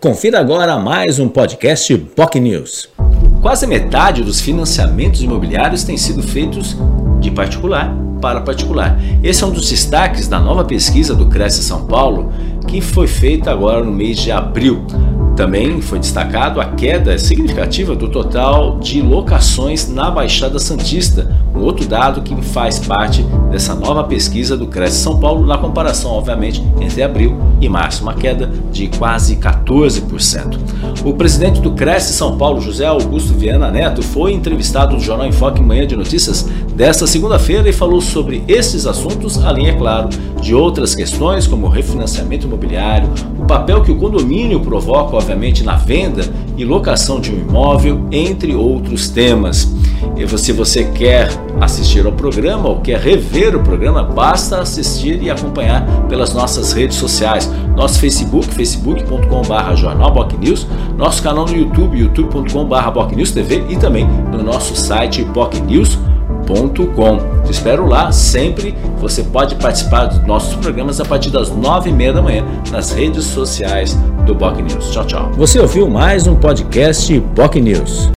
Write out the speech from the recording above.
Confira agora mais um podcast POC News. Quase metade dos financiamentos imobiliários têm sido feitos de particular para particular. Esse é um dos destaques da nova pesquisa do Cresce São Paulo, que foi feita agora no mês de abril. Também foi destacado a queda significativa do total de locações na Baixada Santista, um outro dado que faz parte dessa nova pesquisa do Cresce São Paulo, na comparação, obviamente, entre abril e março, uma queda de quase 14%. O presidente do Cresce São Paulo, José Augusto Viana Neto, foi entrevistado no Jornal em Foque Manhã de Notícias desta segunda-feira e falou sobre esses assuntos, além, é claro, de outras questões como refinanciamento imobiliário, o papel que o condomínio provoca, obviamente, na venda e locação de um imóvel, entre outros temas. E se você quer assistir ao programa ou quer rever o programa, basta assistir e acompanhar pelas nossas redes sociais. Nosso Facebook, facebook.com.br jornalbocnews, nosso canal no YouTube, youtube.com.br bocnewstv e também no nosso site bocnews.com te espero lá sempre. Você pode participar dos nossos programas a partir das nove e meia da manhã nas redes sociais do Boc News. Tchau, tchau. Você ouviu mais um podcast Boc News.